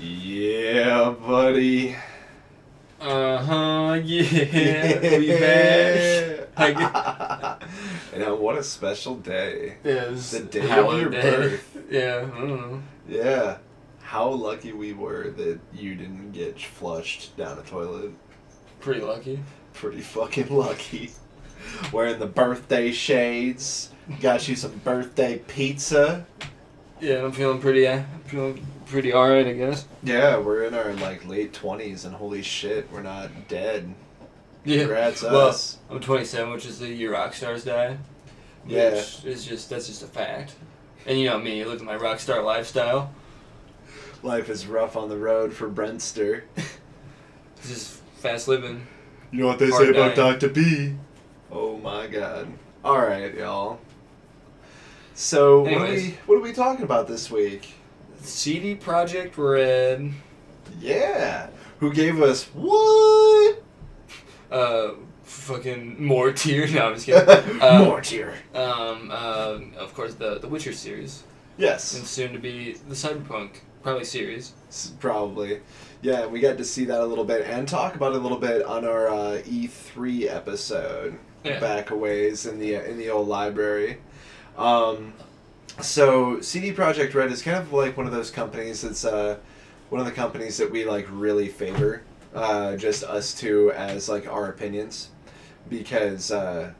Yeah, buddy. Uh huh. Yeah. we back. I get- uh, what a special day. Yes. The day of your day. birth. Yeah. Know. Yeah. How lucky we were that you didn't get flushed down a toilet. Pretty lucky. Pretty fucking lucky. Wearing the birthday shades. Got you some birthday pizza. Yeah, I'm feeling pretty. Uh, feeling pretty alright, I guess. Yeah, we're in our like late twenties and holy shit, we're not dead. Yeah. Congrats Well, us. I'm 27, which is the year rock stars die. Yeah. Which is just that's just a fact. And you know me, look at my rock star lifestyle. Life is rough on the road for Brentster. It's just fast living. You know what they say about dying. Dr. B? Oh my god. Alright, y'all. So what are we what are we talking about this week? CD Projekt Red. Yeah. Who gave us what? Uh, fucking more tier. No, I'm just kidding. Uh, More tier. Um, uh, of course, the the Witcher series, Yes. and soon to be the Cyberpunk probably series. S- Probably. Yeah, we got to see that a little bit and talk about it a little bit on our uh, E3 episode Yeah. back a ways in the in the old library. Um, so CD Projekt Red is kind of like one of those companies. It's uh, one of the companies that we like really favor, uh, just us two as like our opinions, because uh,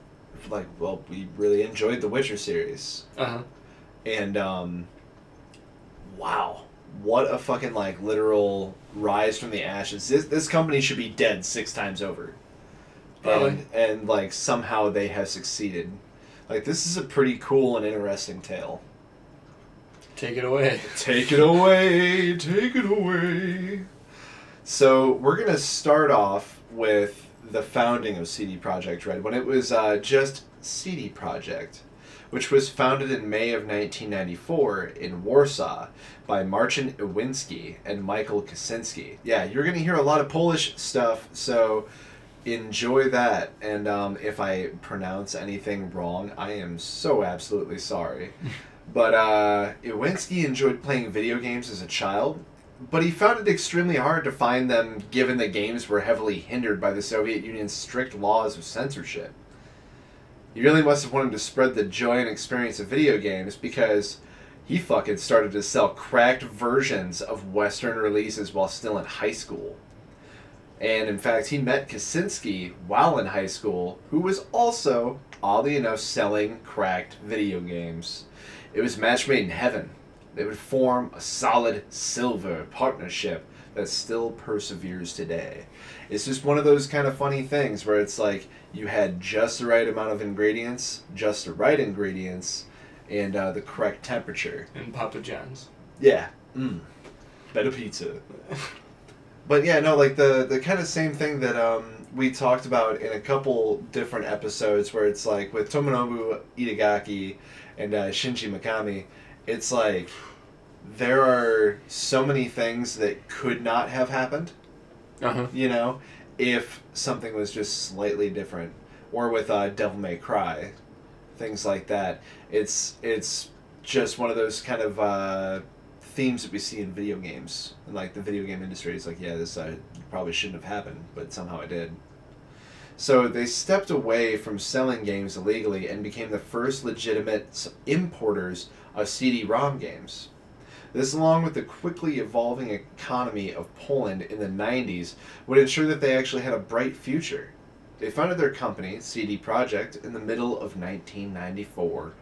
like well we really enjoyed the Witcher series Uh huh. and um, wow, what a fucking like literal rise from the ashes. This this company should be dead six times over, Probably. and and like somehow they have succeeded. Like this is a pretty cool and interesting tale. Take it away. Take it away, take it away. So we're gonna start off with the founding of CD Projekt Red when it was uh, just CD Projekt, which was founded in May of 1994 in Warsaw by Marcin Iwinski and Michael Kaczynski. Yeah, you're gonna hear a lot of Polish stuff, so enjoy that. And um, if I pronounce anything wrong, I am so absolutely sorry. But uh, Iwinski enjoyed playing video games as a child, but he found it extremely hard to find them given the games were heavily hindered by the Soviet Union's strict laws of censorship. He really must have wanted to spread the joy and experience of video games because he fucking started to sell cracked versions of Western releases while still in high school. And in fact, he met Kaczynski while in high school, who was also, oddly enough, selling cracked video games. It was match made in heaven. They would form a solid silver partnership that still perseveres today. It's just one of those kind of funny things where it's like you had just the right amount of ingredients, just the right ingredients, and uh, the correct temperature. And Papa John's. Yeah. Mm. Better pizza. But yeah, no, like the the kind of same thing that um, we talked about in a couple different episodes, where it's like with Tomonobu Itagaki and uh, Shinji Mikami, it's like there are so many things that could not have happened. Uh huh. You know, if something was just slightly different, or with uh, Devil May Cry, things like that. It's it's just one of those kind of uh, themes that we see in video games, and like the video game industry. is like, yeah, this uh, probably shouldn't have happened, but somehow it did. So they stepped away from selling games illegally and became the first legitimate importers of CD-ROM games. This, along with the quickly evolving economy of Poland in the 90s, would ensure that they actually had a bright future. They founded their company, CD Projekt, in the middle of 1994.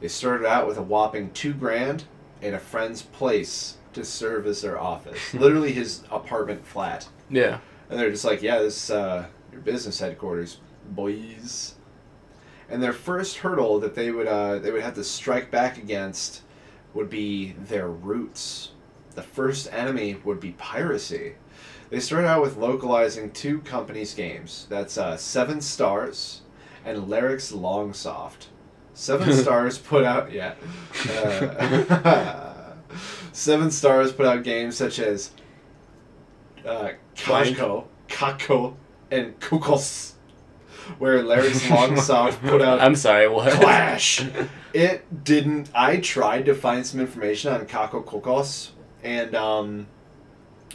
They started out with a whopping two grand and a friend's place to serve as their office. Literally his apartment flat. Yeah. And they're just like, yeah, this is uh, your business headquarters, boys. And their first hurdle that they would uh, they would have to strike back against would be their roots. The first enemy would be piracy. They started out with localizing two companies' games. That's uh, Seven Stars and Larix Longsoft. Seven Stars put out yeah. Uh, Seven Stars put out games such as uh, Kashko, Kako, and Kukos, where Larry's Longsoft put out I'm sorry. What? Clash. It didn't. I tried to find some information on Kako Kokos, and um,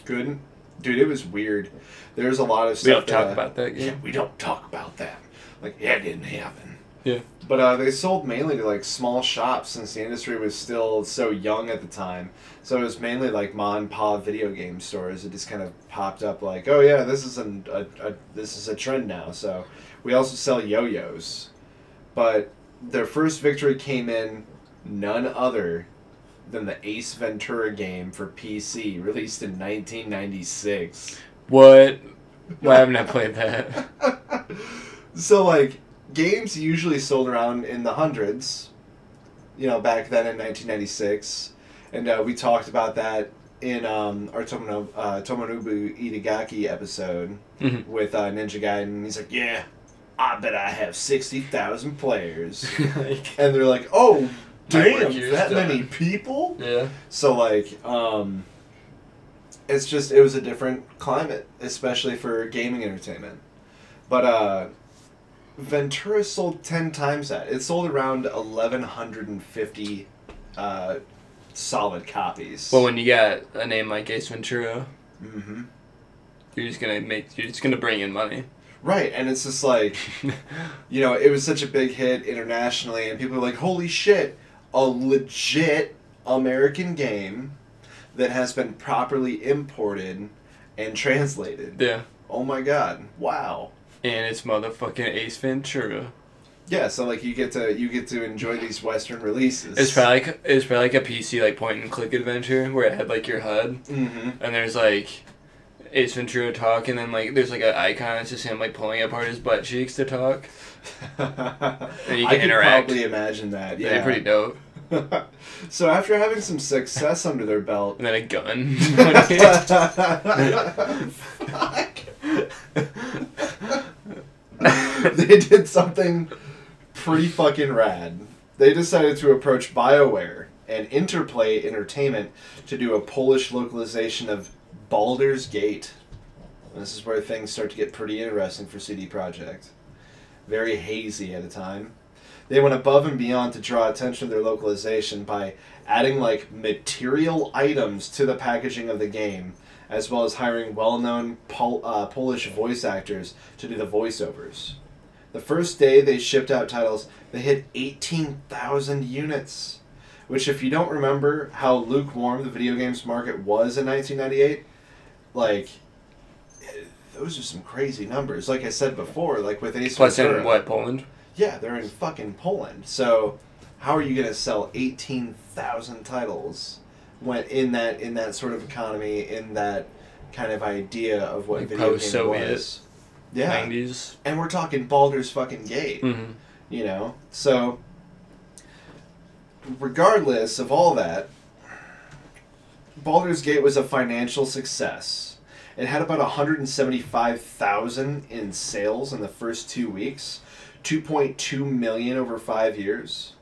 Couldn't, dude. It was weird. There's a lot of stuff. We don't talk that- about that Yeah, we don't talk about that. Like, yeah, it didn't happen. Yeah. But uh, they sold mainly to like small shops since the industry was still so young at the time. So it was mainly like mom and pop video game stores. It just kind of popped up like, oh yeah, this is an, a, a this is a trend now. So we also sell yo-yos, but their first victory came in none other than the Ace Ventura game for PC, released in 1996. What? Why haven't I played that? so like games usually sold around in the hundreds you know back then in 1996 and uh, we talked about that in um, our Tomono, uh, Tomonobu Itagaki episode Mhm. with uh, Ninja Gaiden. He's like, yeah, I bet I have 60,000 players. like, and they're like, oh, damn, that done." many people? yeah. So like, um, it's just it was a different climate, especially for gaming entertainment. But uh, Ventura sold ten times that. It sold around eleven hundred and fifty uh, solid copies. Well, when you got a name like Ace Ventura, hmm you're just gonna make. You're just gonna bring in money. Right, and it's just like you know, it was such a big hit internationally, and people are like, "Holy shit, a legit American game that has been properly imported and translated." yeah. Oh my god! Wow. And it's motherfucking Ace Ventura. Yeah, so like you get to you get to enjoy these Western releases. It's probably like it's probably like a PC like point and click adventure where it had like your HUD Mm-hmm. and there's like Ace Ventura talk and then like there's like an icon it's just him like pulling apart his butt cheeks to talk. and you I can could interact. probably imagine that. Yeah, Yeah. pretty dope. so after having some success under their belt, And then a gun. Fuck. they did something pretty fucking rad. They decided to approach BioWare and Interplay Entertainment to do a Polish localization of Baldur's Gate. And this is where things start to get pretty interesting for CD Projekt. Very hazy at a time. They went above and beyond to draw attention to their localization by adding like material items to the packaging of the game, as well as hiring well-known Pol- uh, Polish voice actors to do the voiceovers. The first day they shipped out titles, they hit 18,000 units, which if you don't remember how lukewarm the video games market was in 1998, like those are some crazy numbers. Like I said before, like with Ace Plus Ventura, in what Poland? yeah, they're in fucking Poland. So, how are you going to sell eighteen thousand titles when in that in that sort of economy, in that kind of idea of what Like video game was? Yeah, Nineties. and we're talking Baldur's fucking Gate. Mm-hmm. You know, so regardless of all that, Baldur's Gate was a financial success. It had about 175,000 in sales in the first two weeks, 2.2 million over five years,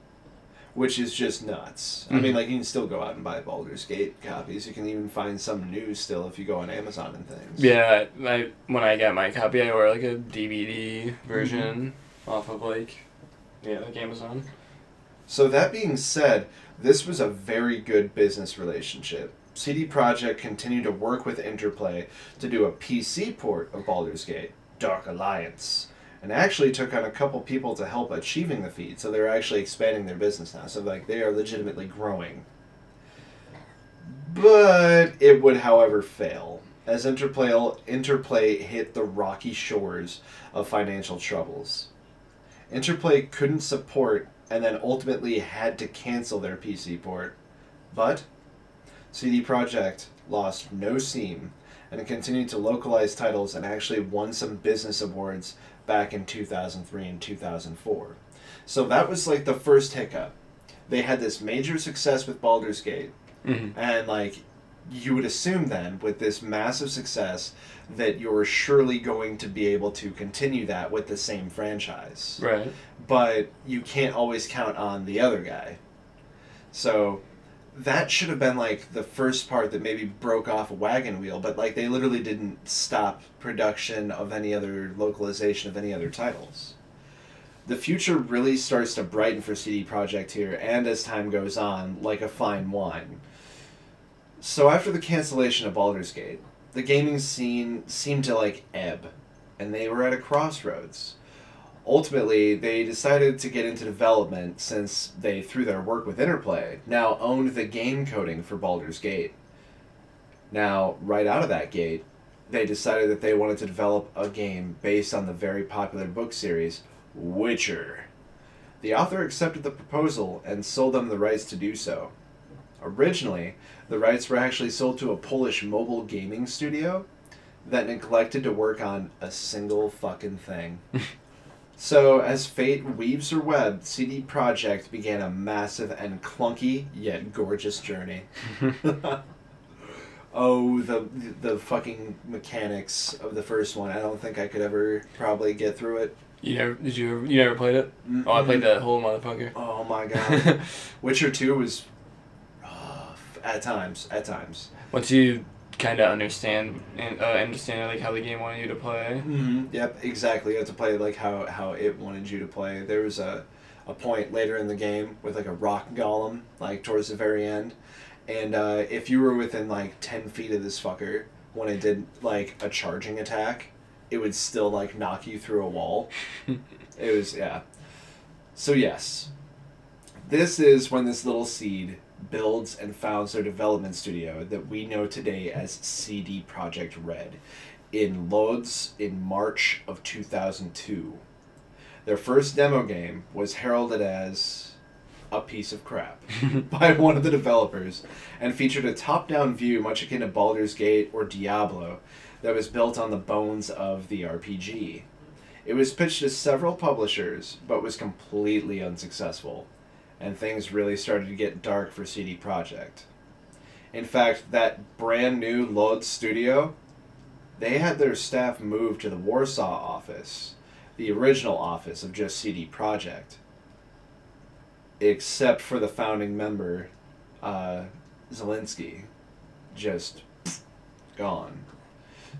which is just nuts. I mean, Mhm. like, you can still go out and buy Baldur's Gate copies. You can even find some new still if you go on Amazon and things. Yeah, I when I got my copy, I ordered like a DVD version off of like, yeah, like Amazon. So that being said, this was a very good business relationship. CD Projekt continued to work with Interplay to do a PC port of Baldur's Gate, Dark Alliance, and actually took on a couple people to help achieving the feat. So they're actually expanding their business now. So like they are legitimately growing. But it would, however, fail as Interplay Interplay hit the rocky shores of financial troubles. Interplay couldn't support and then ultimately had to cancel their PC port. But CD Projekt lost no steam and continued to localize titles and actually won some business awards back in 2003 and 2004. So that was like the first hiccup. They had this major success with Baldur's Gate, Mm-hmm. and like you would assume then with this massive success that you're surely going to be able to continue that with the same franchise Right. but you can't always count on the other guy. So that should have been like the first part that maybe broke off a wagon wheel, but like they literally didn't stop production of any other localization of any other titles. The future really starts to brighten for CD Projekt here, and as time goes on, like a fine wine. So after the cancellation of Baldur's Gate, the gaming scene seemed to like ebb, and they were at a crossroads. Ultimately, they decided to get into development since they, through their work with Interplay, now owned the game coding for Baldur's Gate. Now, right out of that gate, they decided that they wanted to develop a game based on the very popular book series Witcher. The author accepted the proposal and sold them the rights to do so. Originally, the rights were actually sold to a Polish mobile gaming studio that neglected to work on a single fucking thing. so, as fate weaves her web, CD Projekt began a massive and clunky yet gorgeous journey. oh, the the fucking mechanics of the first one. I don't think I could ever probably get through it. You never did you ever, you never played it? Oh, I played that whole motherfucker. Oh my god. Witcher 2 was rough at times, at times. Once you kind of understand and uh, understand like how the game wanted you to play. Mm-hmm. Yep, exactly. You have to play like how, how it wanted you to play. There was a, a point later in the game with like a rock golem, like towards the very end. And uh, if you were within like 10 feet of this fucker, when it did like a charging attack, it would still like knock you through a wall. it was, yeah. So, yes, this is when this little seed builds and founds their development studio that we know today as CD Projekt Red in Lodz in March of 2002. Their first demo game was heralded as a piece of crap by one of the developers and featured a top down view much akin to Baldur's Gate or Diablo that was built on the bones of the RPG. It was pitched to several publishers but was completely unsuccessful and things really started to get dark for CD Projekt. In fact, that brand new Lodz studio, they had their staff moved to the Warsaw office, the original office of just CD Projekt, except for the founding member, uh, Zelensky, just gone.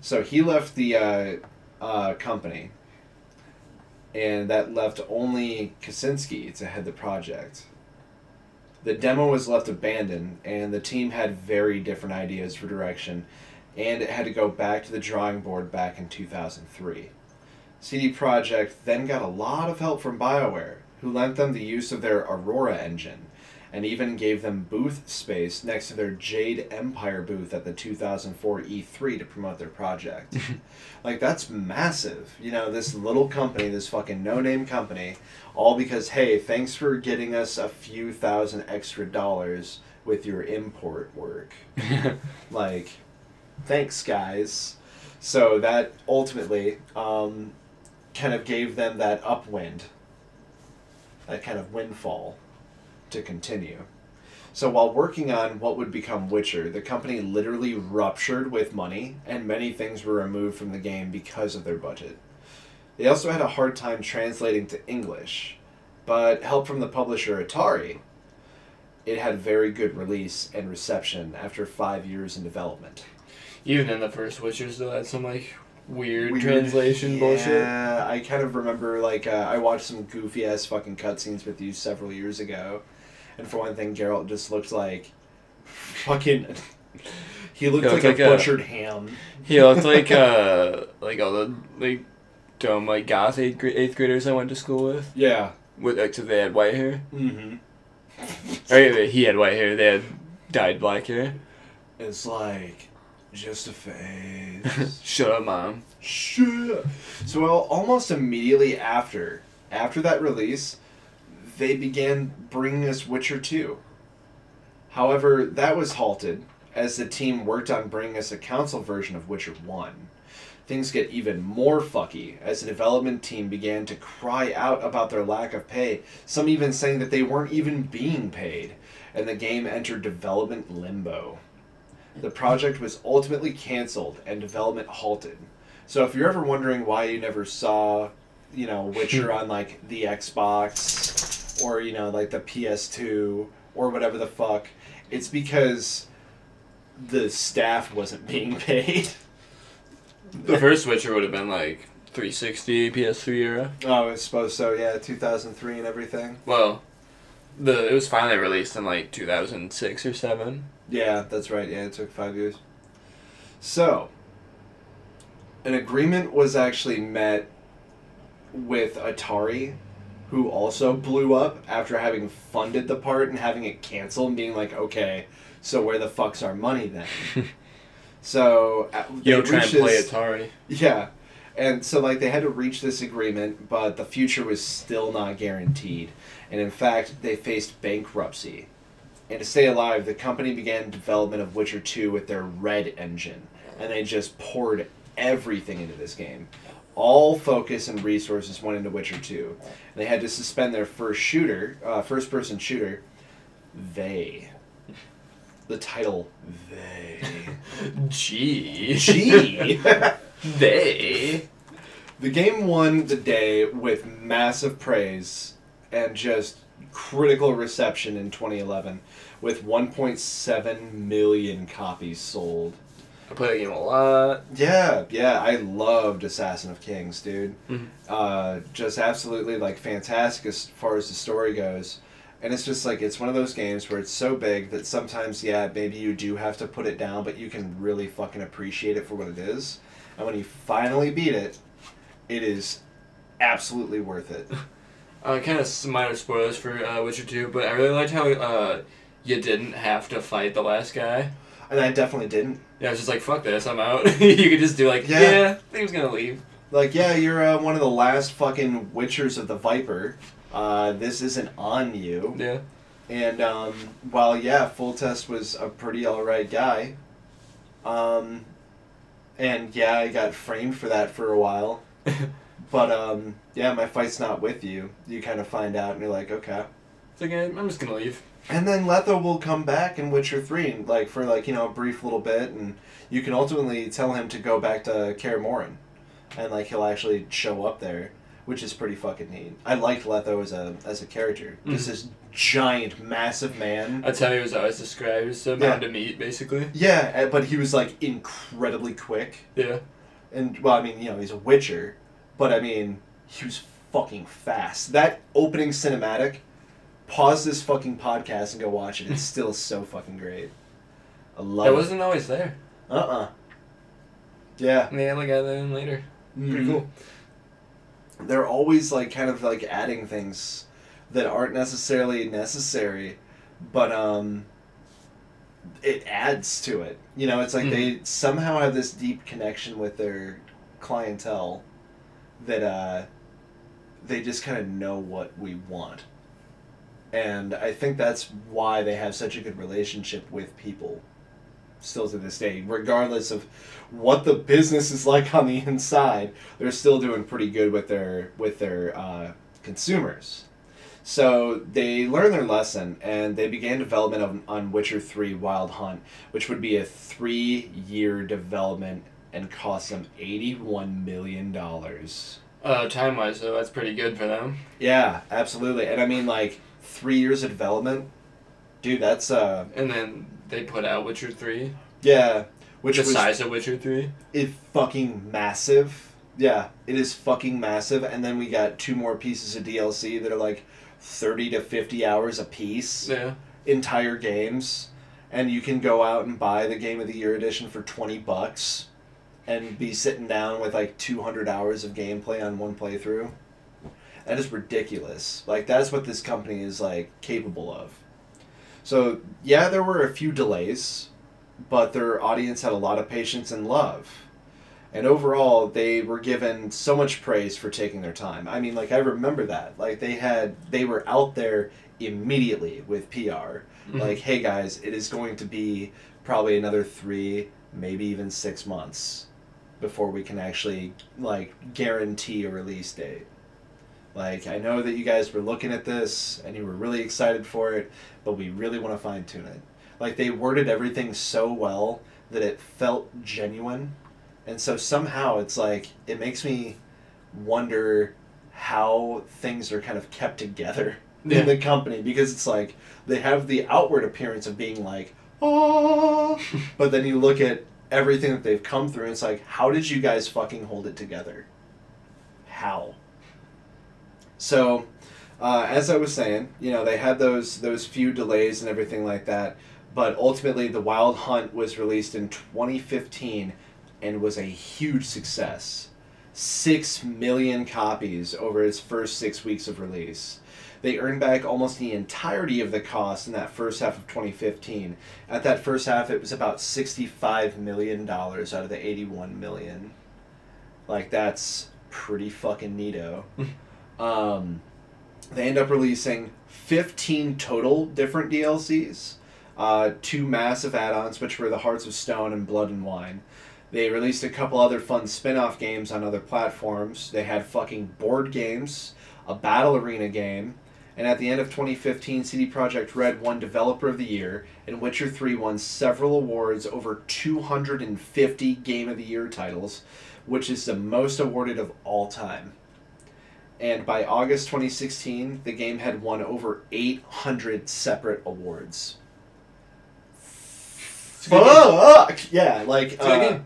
So he left the uh, uh, company, and that left only Kaczynski to head the project. The demo was left abandoned, and the team had very different ideas for direction, and it had to go back to the drawing board back in 2003. CD Projekt then got a lot of help from BioWare, who lent them the use of their Aurora engine, and even gave them booth space next to their Jade Empire booth at the 2004 E3 to promote their project. like, that's massive. You know, this little company, this fucking no name company, all because, hey, thanks for getting us a few thousand extra dollars with your import work. like, thanks, guys. So that ultimately um, kind of gave them that upwind, that kind of windfall to continue. So while working on what would become Witcher, the company literally ruptured with money, and many things were removed from the game because of their budget. They also had a hard time translating to English, but help from the publisher Atari, it had very good release and reception after five years in development. Even in the first Witcher, still had some like weird, weird translation yeah, bullshit. Yeah, I kind of remember like uh, I watched some goofy ass fucking cutscenes with you several years ago, and for one thing, Geralt just looks like fucking. he looked, he looked like, like, a butchered a, ham. He looked like uh like all the like dumb like goth eighth, eighth graders I went to school with. Yeah. With except they had white hair. Mm-hmm. or he had white hair. They had dyed black hair. It's like just a phase. Shut up, mom. Shut. Up. So well, almost immediately after after that release, they began bringing us Witcher 2. However, that was halted as the team worked on bringing us a console version of Witcher 1. Things get even more fucky as the development team began to cry out about their lack of pay, some even saying that they weren't even being paid, and the game entered development limbo. The project was ultimately canceled and development halted. So if you're ever wondering why you never saw, you know, Witcher on like the Xbox or you know like the PS2 or whatever the fuck, it's because the staff wasn't being paid. The first Witcher would have been like 360 PS3 era. Oh, I suppose so. Yeah, 2003 and everything. Well, the it was finally released in like 2006 or seven. Yeah, that's right. Yeah, it took five years. So, an agreement was actually met with Atari, who also blew up after having funded the part and having it canceled and being like, okay, so where the fuck's our money then? so uh, You they don't try and play this- Atari. yeah. And so like they had to reach this agreement, but the future was still not guaranteed. And in fact, they faced bankruptcy. And to stay alive, the company began development of Witcher 2 with their Red engine. And they just poured everything into this game. All focus and resources went into Witcher 2. And they had to suspend their first shooter, uh, first person shooter, They. The title, They. Gee. Gee! they. The game won the day with massive praise and just critical reception in 2011 with 1.7 million copies sold. I play that game a lot. Yeah, yeah, I loved Assassin of Kings, dude. Mhm. Uh, just absolutely like fantastic as far as the story goes. And it's just like it's one of those games where it's so big that sometimes, yeah, maybe you do have to put it down, but you can really fucking appreciate it for what it is. And when you finally beat it, it is absolutely worth it. Uh, kind of minor spoilers for uh, Witcher 2, but I really liked how uh, you didn't have to fight the last guy. And I definitely didn't. Yeah, I was just like, fuck this, I'm out. you could just do like, Yeah. yeah, thing's gonna leave. Like, yeah, you're uh, one of the last fucking Witchers of the Viper. Uh, this isn't on you. Yeah. And um, while yeah, Foltest was a pretty alright guy, um, and yeah, I got framed for that for a while. But um, yeah, my fight's not with you. You kind of find out, and you're like, okay. I'm just gonna leave. And then Letho will come back in Witcher Three, and like for like you know a brief little bit, and you can ultimately tell him to go back to Kaer Morhen, and like he'll actually show up there, which is pretty fucking neat. I liked Letho as a as a character, just Mhm. this giant, massive man. That's how he was always described as a Yeah. mountain to meat, basically. Yeah, eh, but he was like incredibly quick, Yeah. and well, I mean, you know, he's a Witcher, but I mean, he was fucking fast. That opening cinematic, pause this fucking podcast and go watch it. It's still so fucking great. I love it. wasn't always there. Uh uh Yeah. And they had like that in later. Pretty Mhm. cool. They're always like kind of like adding things that aren't necessarily necessary, but um it adds to it. You know, it's like Mhm. they somehow have this deep connection with their clientele that uh they just kind of know what we want. And I think that's why they have such a good relationship with people still to this day, regardless of what the business is like on the inside, they're still doing pretty good with their with their uh, consumers. So they learned their lesson and they began development of, on Witcher Three Wild Hunt, which would be a three-year development and cost them eighty-one million dollars. Uh, time wise, though, that's pretty good for them. Yeah, absolutely. And I mean, like three years of development, dude. That's uh, And then they put out Witcher 3. yeah. Which the was size of Witcher 3. it fucking massive. Yeah, it is fucking massive. And then we got two more pieces of DLC that are like thirty to fifty hours a piece. Yeah. Entire games, and you can go out and buy the Game of the Year edition for twenty bucks, and be sitting down with like two hundred hours of gameplay on one playthrough. That is ridiculous. Like that's what this company is like capable of. So yeah, there were a few delays, but their audience had a lot of patience and love. And overall, they were given so much praise for taking their time. I mean, like I remember that. Like they had they were out there immediately with PR. Mhm. Like, hey guys, it is going to be probably another 3, maybe even 6 months before we can actually like guarantee a release date. Like, I know that you guys were looking at this and you were really excited for it, but we really want to fine tune it. Like, they worded everything so well that it felt genuine. And so somehow it's like, it makes me wonder how things are kind of kept together Yeah. in the company because it's like they have the outward appearance of being like, oh, but then you look at everything that they've come through and it's like, how did you guys fucking hold it together? How? So, uh, as I was saying, you know, they had those those few delays and everything like that, but ultimately, the Wild Hunt was released in 2015, and was a huge success. Six million copies over its first six weeks of release. They earned back almost the entirety of the cost in that first half of 2015. At that first half, it was about 65 million dollars out of the 81 million. Like that's pretty fucking neato. um, they end up releasing 15 total different DLCs, uh, two massive add-ons, which were the Hearts of Stone and Blood and Wine. They released a couple other fun spin-off games on other platforms. They had fucking board games, a battle arena game, and at the end of 2015, CD Projekt Red won Developer of the Year, and Witcher 3 won several awards over 250 Game of the Year titles, which is the most awarded of all time. And by August 2016, the game had won over 800 separate awards. It's a good game. Fuck! Yeah, like It's uh,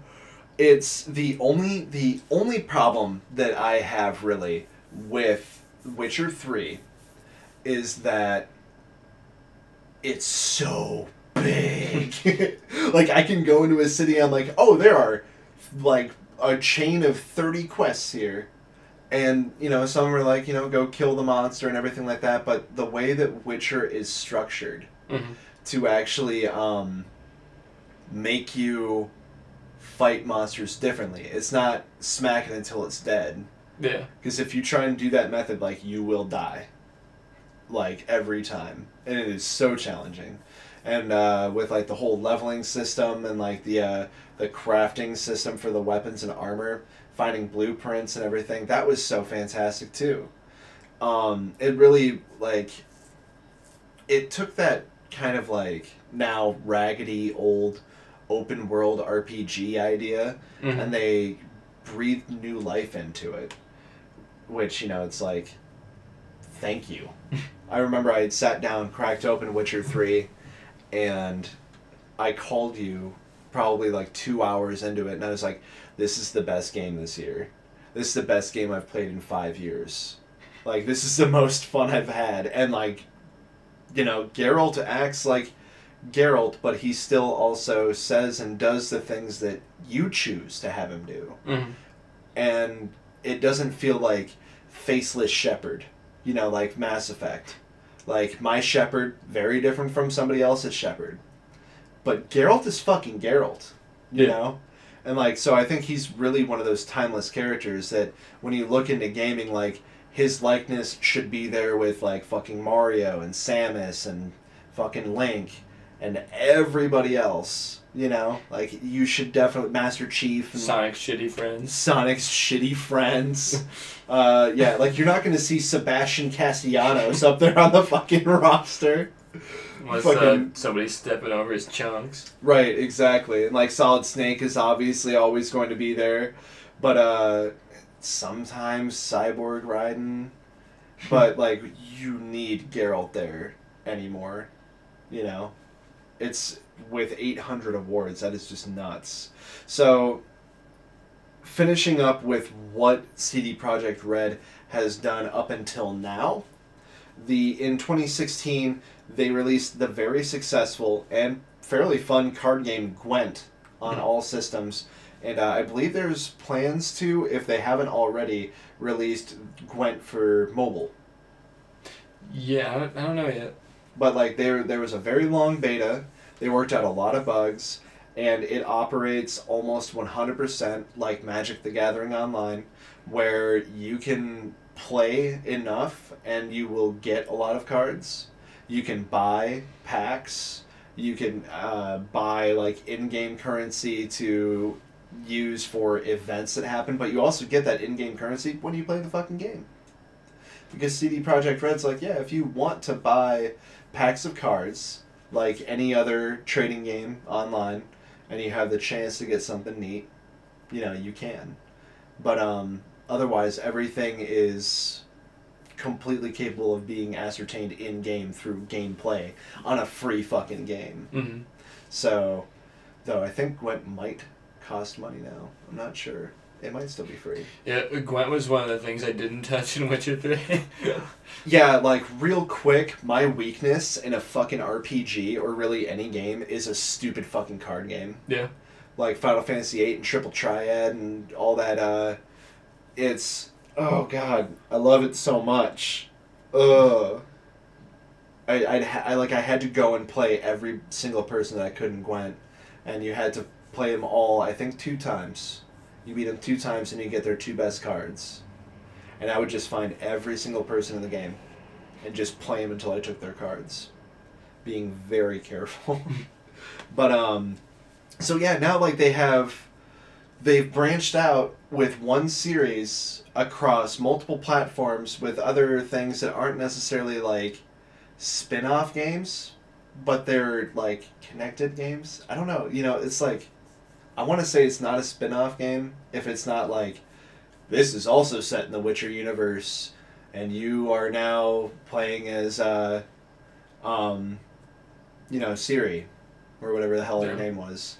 it's the only the only problem that I have really with Witcher 3 is that it's so big. like I can go into a city and I'm like, "Oh, there are like a chain of 30 quests here." And, you know, some are like, you know, go kill the monster and everything like that, but the way that Witcher is structured Mhm. to actually um, make you fight monsters differently. It's not smacking until it's dead. Yeah. Because if you try and do that method, like you will die, like every time, and it is so challenging. And uh, with like the whole leveling system and like the uh, the crafting system for the weapons and armor, finding blueprints and everything, that was so fantastic too. Um, it really like it took that kind of like now raggedy old open world RPG idea Mhm. and they breathed new life into it. Which, you know, it's like, thank you. I remember I had sat down, cracked open Witcher 3, and I called you probably like two hours into it, and I was like, this is the best game this year. This is the best game I've played in five years. Like, this is the most fun I've had. And, like, you know, Geralt acts like Geralt, but he still also says and does the things that you choose to have him do. Mhm. And it doesn't feel like faceless Shepard, you know, like Mass Effect. Like my Shepard, very different from somebody else's Shepard. But Geralt is fucking Geralt, you Yeah. know? And like so I think he's really one of those timeless characters that when you look into gaming like his likeness should be there with like fucking Mario and Samus and fucking Link and everybody else, you know? Like you should definitely Master Chief and Sonic's shitty friends. Sonic's shitty friends. Uh, yeah, like you're not going to see Sebastian Castellanos up there on the fucking roster. Unless Fucking- uh, somebody's stepping over his chunks. Right, exactly. And like Solid Snake is obviously always going to be there, but uh, sometimes Cyborg Raiden, But like you need Geralt there anymore, you know. It's with 800 awards. That is just nuts. So finishing up with what CD Projekt Red has done up until now. The in 2016 they released the very successful and fairly fun card game Gwent on Mhm. all systems, and uh, I believe there's plans to, if they haven't already, released Gwent for mobile. Yeah, I don't, I don't know yet. But like there, there was a very long beta. They worked out a lot of bugs, and it operates almost 100% like Magic: The Gathering Online, where you can play enough and you will get a lot of cards. You can buy packs. You can uh, buy like in-game currency to use for events that happen, but you also get that in-game currency when you play the fucking game. Because CD Projekt Red's like, yeah, if you want to buy packs of cards like any other trading game online and you have the chance to get something neat, you know, you can. But um otherwise everything is completely capable of being ascertained in game through gameplay on a free fucking game. hmm So though I think Gwent might cost money now. I'm not sure. It might still be free. Yeah, Gwent was one of the things I didn't touch in Witcher 3. Yeah, like real quick, my weakness in a fucking RPG or really any game is a stupid fucking card game. yeah. like Final Fantasy VIII and Triple Triad and all that. Uh, it's oh god, I love it so much. Ugh. I I'd ha- I like I had to go and play every single person that I could in Gwent, and you had to play them all. I think two times. You beat them two times, and you get their two best cards. And I would just find every single person in the game, and just play them until I took their cards, being very careful. but um, so yeah, now like they have, they've branched out with one series across multiple platforms with other things that aren't necessarily like spin-off games but they're like connected games. I don't know you know it's like i want to say it's not a spin-off game if it's not like this is also set in the witcher universe and you are now playing as uh um you know Ciri or whatever the hell her name was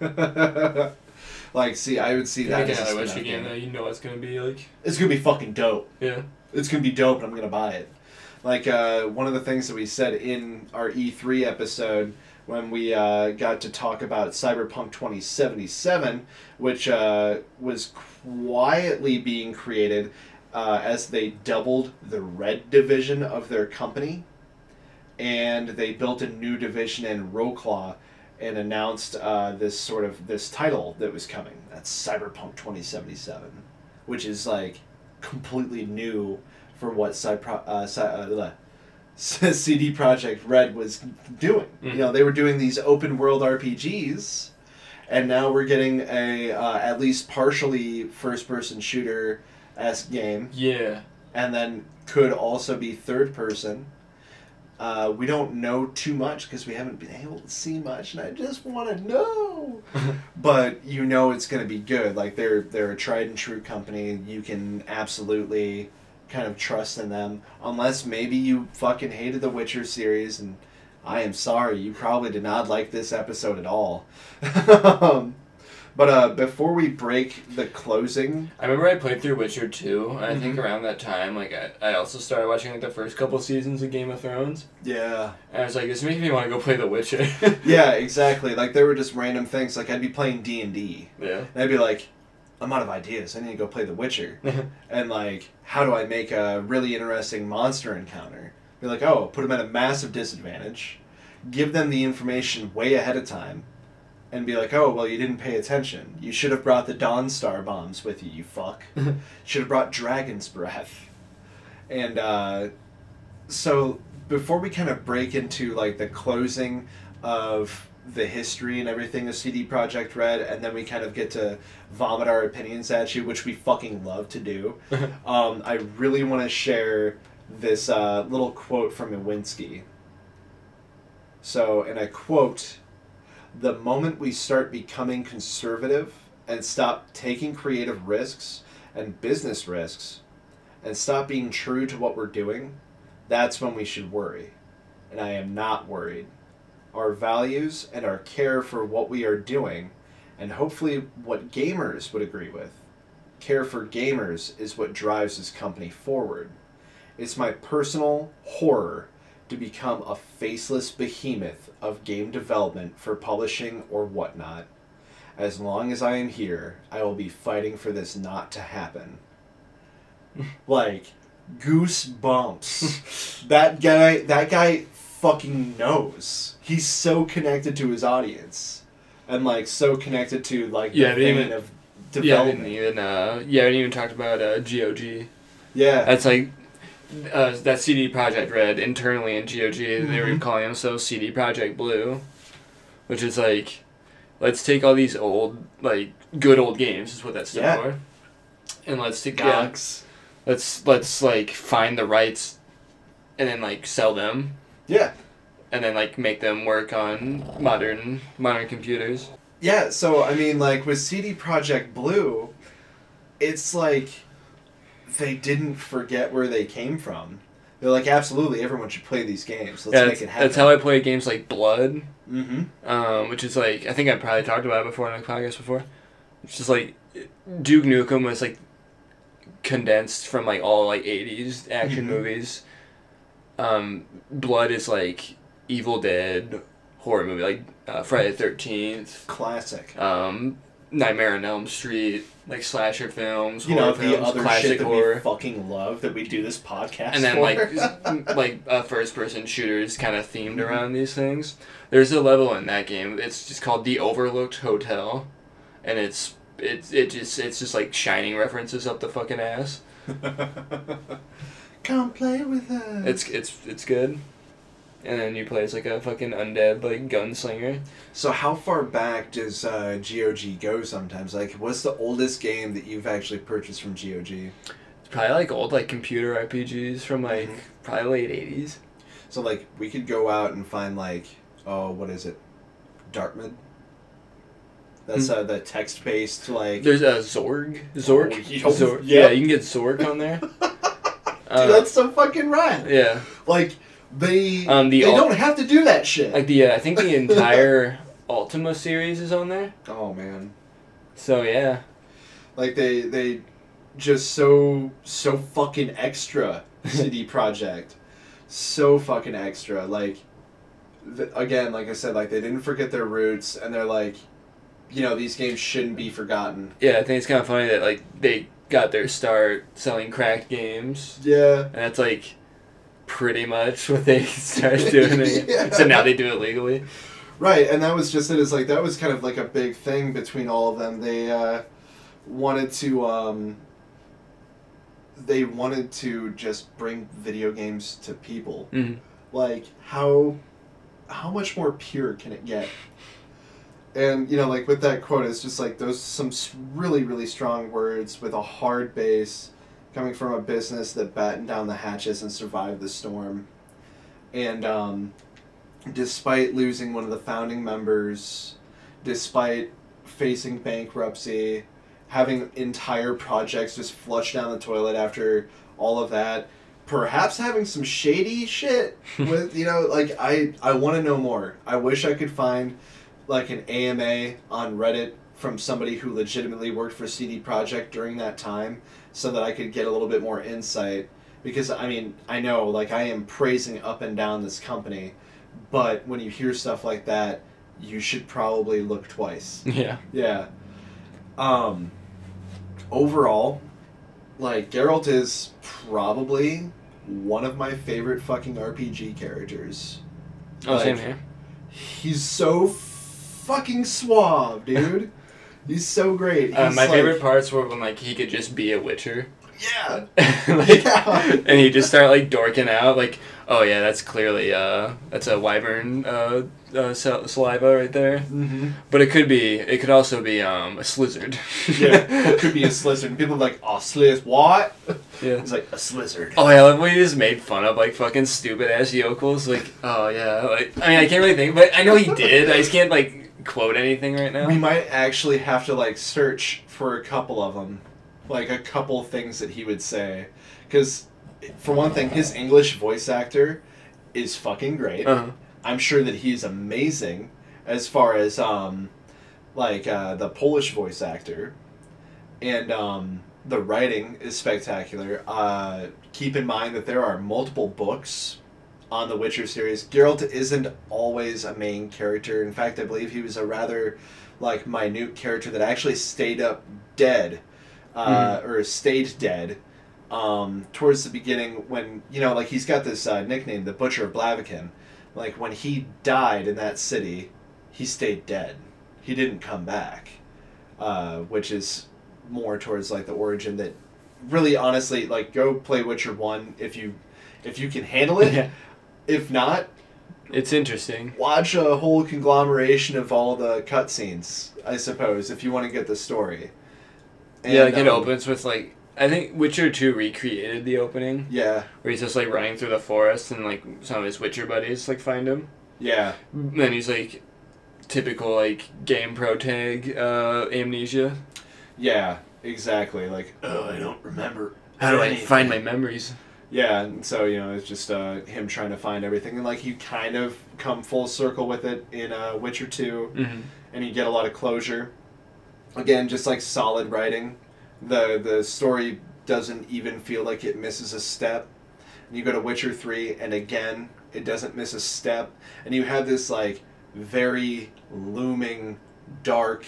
like see i would see that make as a another spin-off Witcher game game. that you know it's gonna be like. it's gonna be fucking dope Yeah. it's gonna be dope and I'm gonna buy it. Like uh, one of the things that we said in our E3 episode when we uh, got to talk about Cyberpunk 2077, which uh, was quietly being created uh, as they doubled the red division of their company, and they built a new division in Wroclaw and announced uh, this sort of this title that was coming. That's Cyberpunk 2077, which is like completely new for what Cypro- uh, Cy- uh. CD Projekt Red was doing. You Mm. know, they were doing these open world RPGs, and now we're getting a uh, at least partially first person shooter esque game, Yeah. and then could also be third person. Uh, we don't know too much because we haven't been able to see much, and I just want to know. but you know it's going to be good. Like they're they're a tried and true company. You can absolutely kind of trust in them, unless maybe you fucking hated the Witcher series, and I am sorry, you probably did not like this episode at all. um, but uh, before we break the closing, I remember I played through Witcher 2, and I think Mhm. around that time, like, I, I also started watching, like, the first couple seasons of Game of Thrones. yeah, And I was like, this making me want to go play The Witcher. yeah, exactly. Like there were just random things. Like I'd be playing D and D, yeah. and I'd be like, I'm out of ideas. I need to go play The Witcher. and like how do I make a really interesting monster encounter? Be like, oh, put them at a massive disadvantage, give them the information way ahead of time, and be like, oh, well, you didn't pay attention. You should have brought the Dawn Star bombs with you, you fuck. should have brought Dragon's Breath. And uh, so before we kind of break into like the closing of the history and everything of CD Projekt Red, and then we kind of get to vomit our opinions at you, which we fucking love to do. um, I really want to share this uh, little quote from Iwinski. So, and I quote, the moment we start becoming conservative and stop taking creative risks and business risks and stop being true to what we're doing, that's when we should worry. And I am not worried. Our values and our care for what we are doing, and hopefully what gamers would agree with, care for gamers is what drives this company forward. It's my personal horror to become a faceless behemoth of game development for publishing or whatnot. As long as I am here, I will be fighting for this not to happen. like, goosebumps. that guy, that guy fucking knows. He's so connected to his audience, and like so connected to like Yeah, the even- of Yeah, I didn't development. even, uh, yeah, I didn't even talk about, uh, GOG. Yeah, That's like, uh, that CD Projekt Red internally in GOG, they were Mhm. calling themselves CD Projekt Blue, which is like, let's take all these old, like, good old games, is what that stood Yeah. for. And let's take, yeah, let's, let's, like, find the rights and then, like, sell them. Yeah, and then like make them work on modern modern computers. Yeah, so I mean, like with CD Projekt Blue, it's like they didn't forget where they came from. They're like, absolutely, everyone should play these games. Let's yeah, make that's, it happen. that's how I play games like Blood, Mm-hmm. um, which is like I think I probably talked about it before in the podcast before. It's just like Duke Nukem was like condensed from like all like '80s action Mhm. movies. Um, Blood is like Evil Dead, horror movie like uh, Friday the Thirteenth, Classic. um, Nightmare on Elm Street, like slasher films, You know horror the films, other classic shit that horror. we fucking love that we do this podcast and then for. like s- like uh, first person shooters kind of themed Mhm. around these things. There's a level in that game. It's just called the Overlooked Hotel, and it's it's it just it's just like shining references up the fucking ass. Come play with us. It's it's it's good. And then you play as like a fucking undead like gunslinger. So how far back does uh, GOG go sometimes? Like, what's the oldest game that you've actually purchased from GOG? It's probably like old like computer RPGs from like Mhm. probably late eighties. So like, we could go out and find like, oh, what is it, Dartmouth? That's Hmm. uh, the text-based like. There's a Zork. Zork. Oh, Zork. yeah. Yeah, you can get Zork on there. Dude, Uh, that's so fucking rad. yeah. Like they Um, the they don't have to do that shit. Like the uh, I think the entire Ultima series is on there. oh man, So yeah. like they they just so so fucking extra CD Projekt, so fucking extra. Like th- again, like I said, like they didn't forget their roots, and they're like, you know, these games shouldn't be forgotten. Yeah, I think it's kind of funny that like they got their start selling cracked games, Yeah. and that's like pretty much what they started doing. Yeah. So now they do it legally. Right, and that was just it. Is like that was kind of like a big thing between all of them. They uh, wanted to. Um, they wanted to just bring video games to people. hmm Like how, how much more pure can it get? And you know, like with that quote, it's just like those some really really strong words with a hard base, coming from a business that battened down the hatches and survived the storm. And um, despite losing one of the founding members, despite facing bankruptcy, having entire projects just flushed down the toilet after all of that, perhaps having some shady shit with you know like I I want to know more. I wish I could find like an AMA on Reddit from somebody who legitimately worked for CD Projekt during that time so that I could get a little bit more insight because I mean, I know like I am praising up and down this company, but when you hear stuff like that, you should probably look twice. Yeah. Yeah. Um overall, like Geralt is probably one of my favorite fucking RPG characters. Oh, Like, same here. He's so fucking suave, dude. He's so great. Uh, my like- favorite parts were when like he could just be a Witcher. Yeah. like, Yeah. and he just start like dorking out like oh yeah that's clearly uh that's a wyvern uh, uh sal- saliva right there Mm-hmm. but it could be it could also be um a slizzard Yeah. it could be a slizzard. People are like, oh, sliz, what? yeah It's like a slizzard. Oh yeah, like when he just made fun of like fucking stupid ass yokels. Like, oh yeah, like I mean I can't really think, but I know he did. I just can't like quote anything right now. We might actually have to like search for a couple of them, like a couple things that he would say, because for one thing, his English voice actor is fucking great. Uh-huh. I'm sure that he's amazing as far as um, like uh, the Polish voice actor, and um, the writing is spectacular. Uh, keep in mind that there are multiple books on the Witcher series. Geralt isn't always a main character. In fact, I believe he was a rather like minute character that actually stayed up dead, uh, or stayed dead. Um, towards the beginning, when you know, like he's got this uh, nickname, the Butcher of Blaviken. Like when he died in that city, he stayed dead. He didn't come back, uh, which is more towards like the origin that really honestly like go play Witcher one if you if you can handle it. If not, It's interesting. watch a whole conglomeration of all the cutscenes. I suppose if you want to get the story. yeah, like it um, opens with like I think Witcher two recreated the opening Yeah, where he's just like running through the forest and like some of his Witcher buddies like find him. yeah, And then he's like typical like game pro tag uh, amnesia. yeah. Exactly. Like, oh, I don't remember. How do I find my memories? Yeah, and so you know it's just uh, him trying to find everything, and like you kind of come full circle with it in uh, Witcher Two, Mm-hmm. and you get a lot of closure. Again, just like solid writing, the the story doesn't even feel like it misses a step. And you go to Witcher Three, and again, it doesn't miss a step, and you have this like very looming, dark,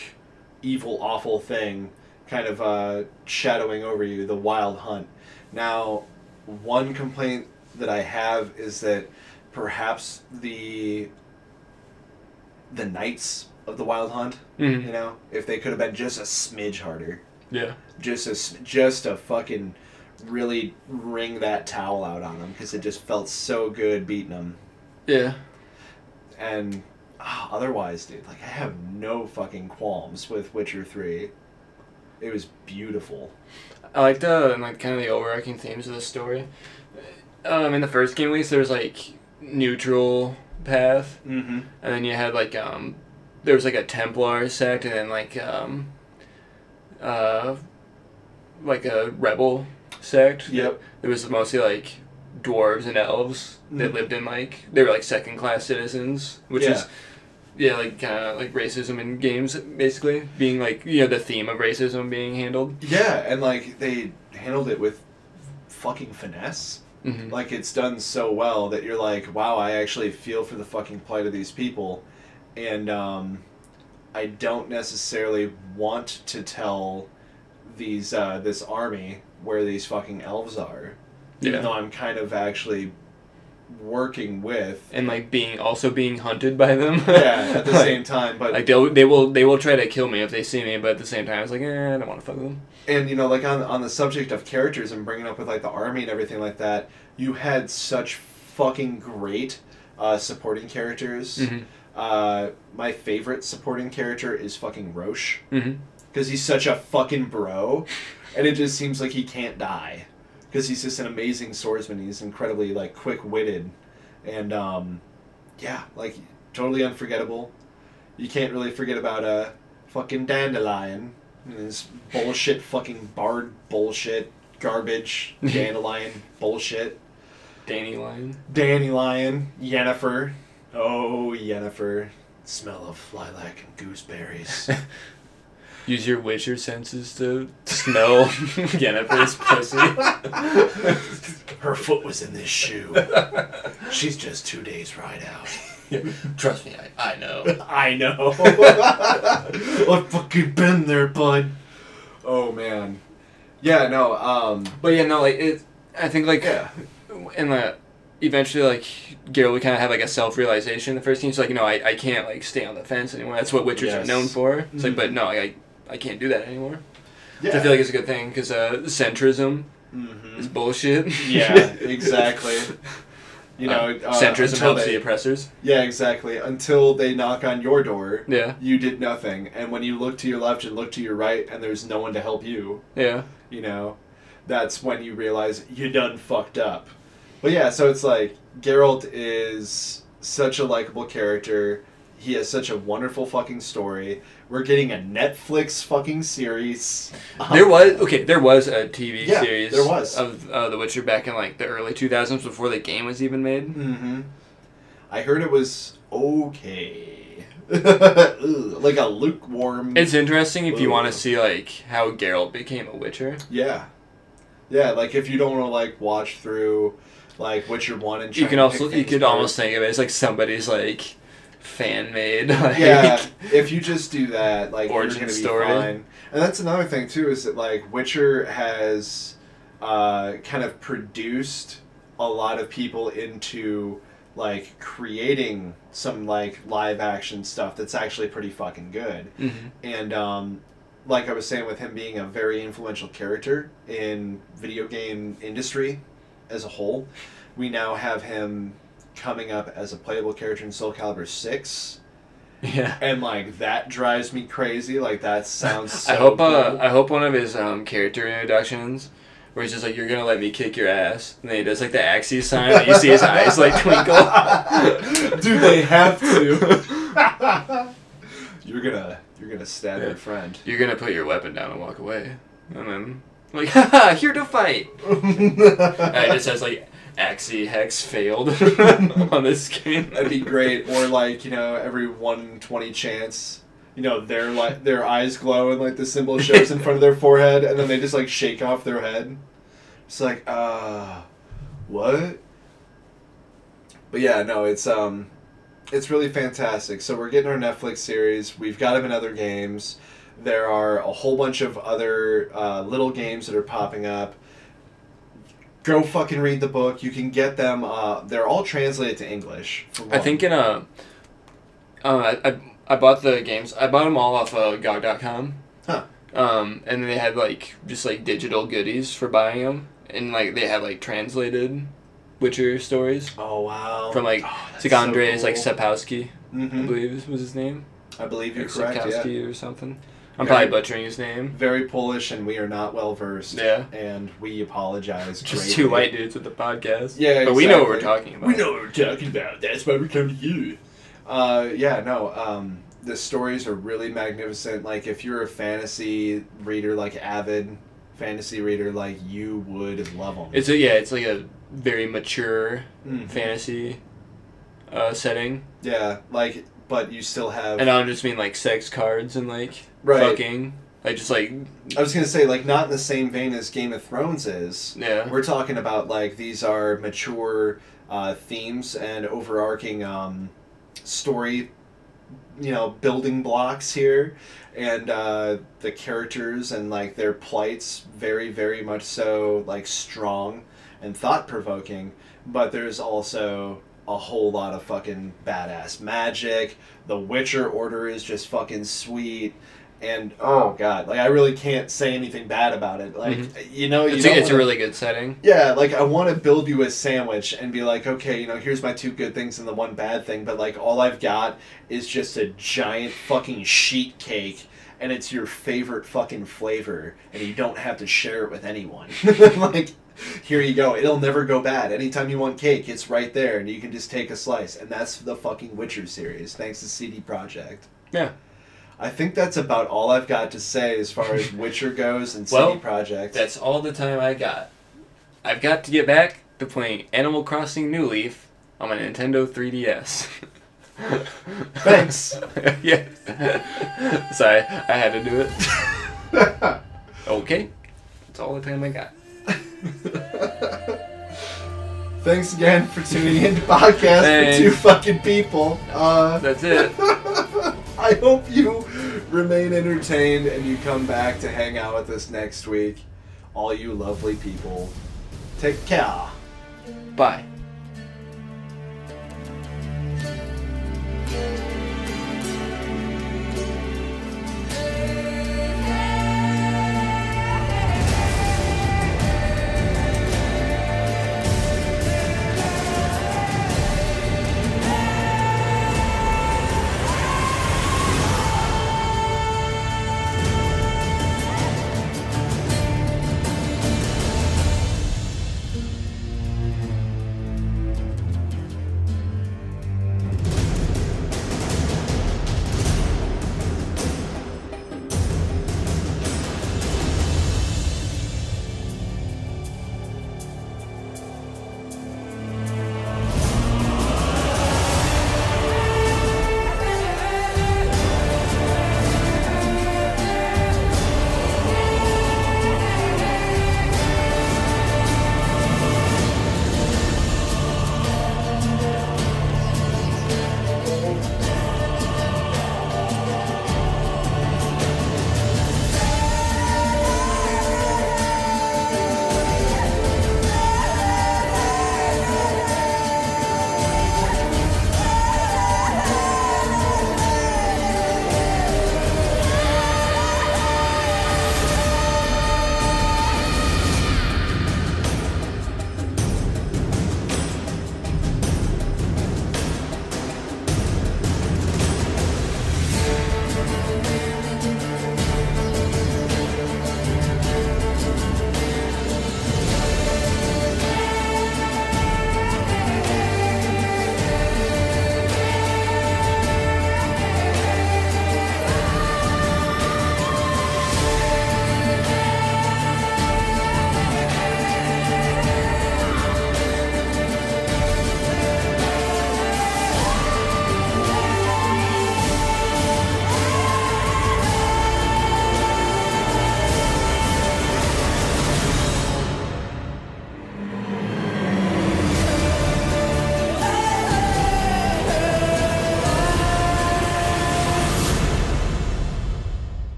evil, awful thing kind of uh, shadowing over you, the Wild Hunt. Now, one complaint that I have is that perhaps the the knights of the Wild Hunt, Mhm. you know, if they could have been just a smidge harder, Yeah. just a just a fucking really wring that towel out on them because it just felt so good beating them Yeah. and ah, otherwise dude like i have no fucking qualms with witcher 3 it was beautiful I like the like kind of the overarching themes of the story. Um, in the first game, at least, there was like neutral path, mm-hmm and then you had like um, there was like a Templar sect, and then like um, uh, like a rebel sect. yep It was mostly like dwarves and elves that Mhm. lived in like they were like second class citizens, which Yeah. is yeah like kind of like racism in games basically being like you know the theme of racism being handled. yeah and like they handled it with fucking finesse Mm-hmm. like it's done so well that you're like wow i actually feel for the fucking plight of these people and um, i don't necessarily want to tell these uh, this army where these fucking elves are even though i'm kind of actually working with and like being also being hunted by them. yeah at the Like- same time but Like they'll they will they will try to kill me if they see me, but at the same time it's like eh, I don't want to fuck with them. and you know like on on the subject of characters and bringing up with like the army and everything like that you had such fucking great uh, supporting characters Mhm. uh, my favorite supporting character is fucking roche Mm-hmm. because he's such a fucking bro and it just seems like he can't die because he's just an amazing swordsman. He's incredibly like quick-witted. And um, yeah like totally unforgettable. You can't really forget about uh, fucking dandelion and his bullshit fucking bard bullshit garbage dandelion bullshit. Danny Lion. dandelion yennefer. Oh yennefer. Smell of lilac and gooseberries Use your Witcher senses to smell Jennifer's pussy. Her foot was in this shoe. She's just two days ride out. Trust me, I, I know. I know. I've fucking been there, bud. Oh man. Yeah, no, um But yeah, no, like it. I think like Yeah. in the eventually like Geralt would kind of have like a self realization. The first game, he's like, you know, I, I can't like stay on the fence anymore. That's what Witchers Yes. are known for. It's like, Mhm. but no, I I can't do that anymore. yeah. Which I feel like it's a good thing because uh, centrism Mhm. is bullshit. Yeah, exactly. You know, Um, uh, centrism until helps they- the oppressors. Yeah, exactly. Until they knock on your door, Yeah, you did nothing. And when you look to your left and look to your right and there's no one to help you, yeah. you know, that's when you realize you done fucked up. But yeah, so it's like Geralt is such a likable character. He has such a wonderful fucking story. We're getting a Netflix fucking series. There was okay. There was a TV Yeah, series. there was. of uh, The Witcher back in like the early two thousands before the game was even made. Mm-hmm. I heard it was okay. Ugh, like a lukewarm. It's interesting if you want to see like how Geralt became a Witcher. yeah, yeah. Like if you don't want to like watch through like Witcher one and try You can and also you things could apart. almost think of it as like somebody's like fan made like yeah, if you just do that, like Origin you're gonna be story. fine. And that's another thing too is that like Witcher has uh, kind of produced a lot of people into like creating some like live action stuff that's actually pretty fucking good. Mhm. And um, like I was saying, with him being a very influential character in video game industry as a whole, we now have him coming up as a playable character in Soul Calibur Six yeah. and like that drives me crazy. Like that sounds. So I hope uh. I hope one of his um, character introductions where he's just like you're gonna let me kick your ass and then he does like the Axii sign and you see his eyes like twinkle. Do they have to? you're gonna you're gonna stab Yeah. your friend. You're gonna put your weapon down and walk away, and then like haha here to fight. And it just says like Axii Hex failed on this game. That'd be great. Or like you know, every one twenty chance, you know, their like their eyes glow and like the symbol shows in front of their forehead, and then they just like shake off their head. It's like, uh, what? But yeah, no, it's um, it's really fantastic. So we're getting our Netflix series. We've got them in other games. There are a whole bunch of other uh, little games that are popping up. Go fucking read the book. You can get them. Uh, they're all translated to English. I think in a. Uh, I, I I bought the games. I bought them all off of GOG.com. Huh. Um, and they had like just like digital goodies for buying them, and like they had like translated Witcher stories Oh wow. from like Oh, like Andres so like. Sapowski, I Mhm. believe was his name. I believe you're Like correct. Yeah. Or something. I'm Very- probably butchering his name. Very Polish, and we are not well versed. Yeah. And we apologize. Just greatly. two white dudes with the podcast. Yeah, but we know what we're talking about. We know what we're talking about. That's why we come to you. Uh, yeah, no. Um, the stories are really magnificent. Like, if you're a fantasy reader, like avid fantasy reader, like you would love them. It's a yeah, it's like a very mature Mhm. fantasy uh, setting, Yeah, like, but you still have. and I don't just mean like sex cards and like Right. fucking, I just like I was gonna say, like, not in the same vein as Game of Thrones is. yeah, We're talking about like these are mature uh, themes and overarching um, story, you know, building blocks here, and uh, the characters and like their plights very very much so like strong and thought provoking. But there's also a whole lot of fucking badass magic. The Witcher Order is just fucking sweet. And oh, oh. god, like I really can't say anything bad about it. Like mm-hmm. you know, you it's, a, it's wanna- really good setting. yeah, like I want to build you a sandwich and be like, okay, you know, here's my two good things and the one bad thing, but like all I've got is just a giant fucking sheet cake and it's your favorite fucking flavor and you don't have to share it with anyone. like here you go. It'll never go bad. Anytime you want cake, it's right there and you can just take a slice and that's the fucking Witcher series thanks to CD Projekt. Yeah. I think that's about all I've got to say as far as Witcher goes and Well, CD Projekt. That's all the time I got. I've got to get back to playing Animal Crossing New Leaf on my Nintendo 3DS. Thanks. yeah. Sorry, I had to do it. Okay. That's all the time I got. Thanks again for tuning in to podcast Thanks. for two fucking people. Uh, That's it. I hope you remain entertained and you come back to hang out with us next week. All you lovely people, take care. Bye.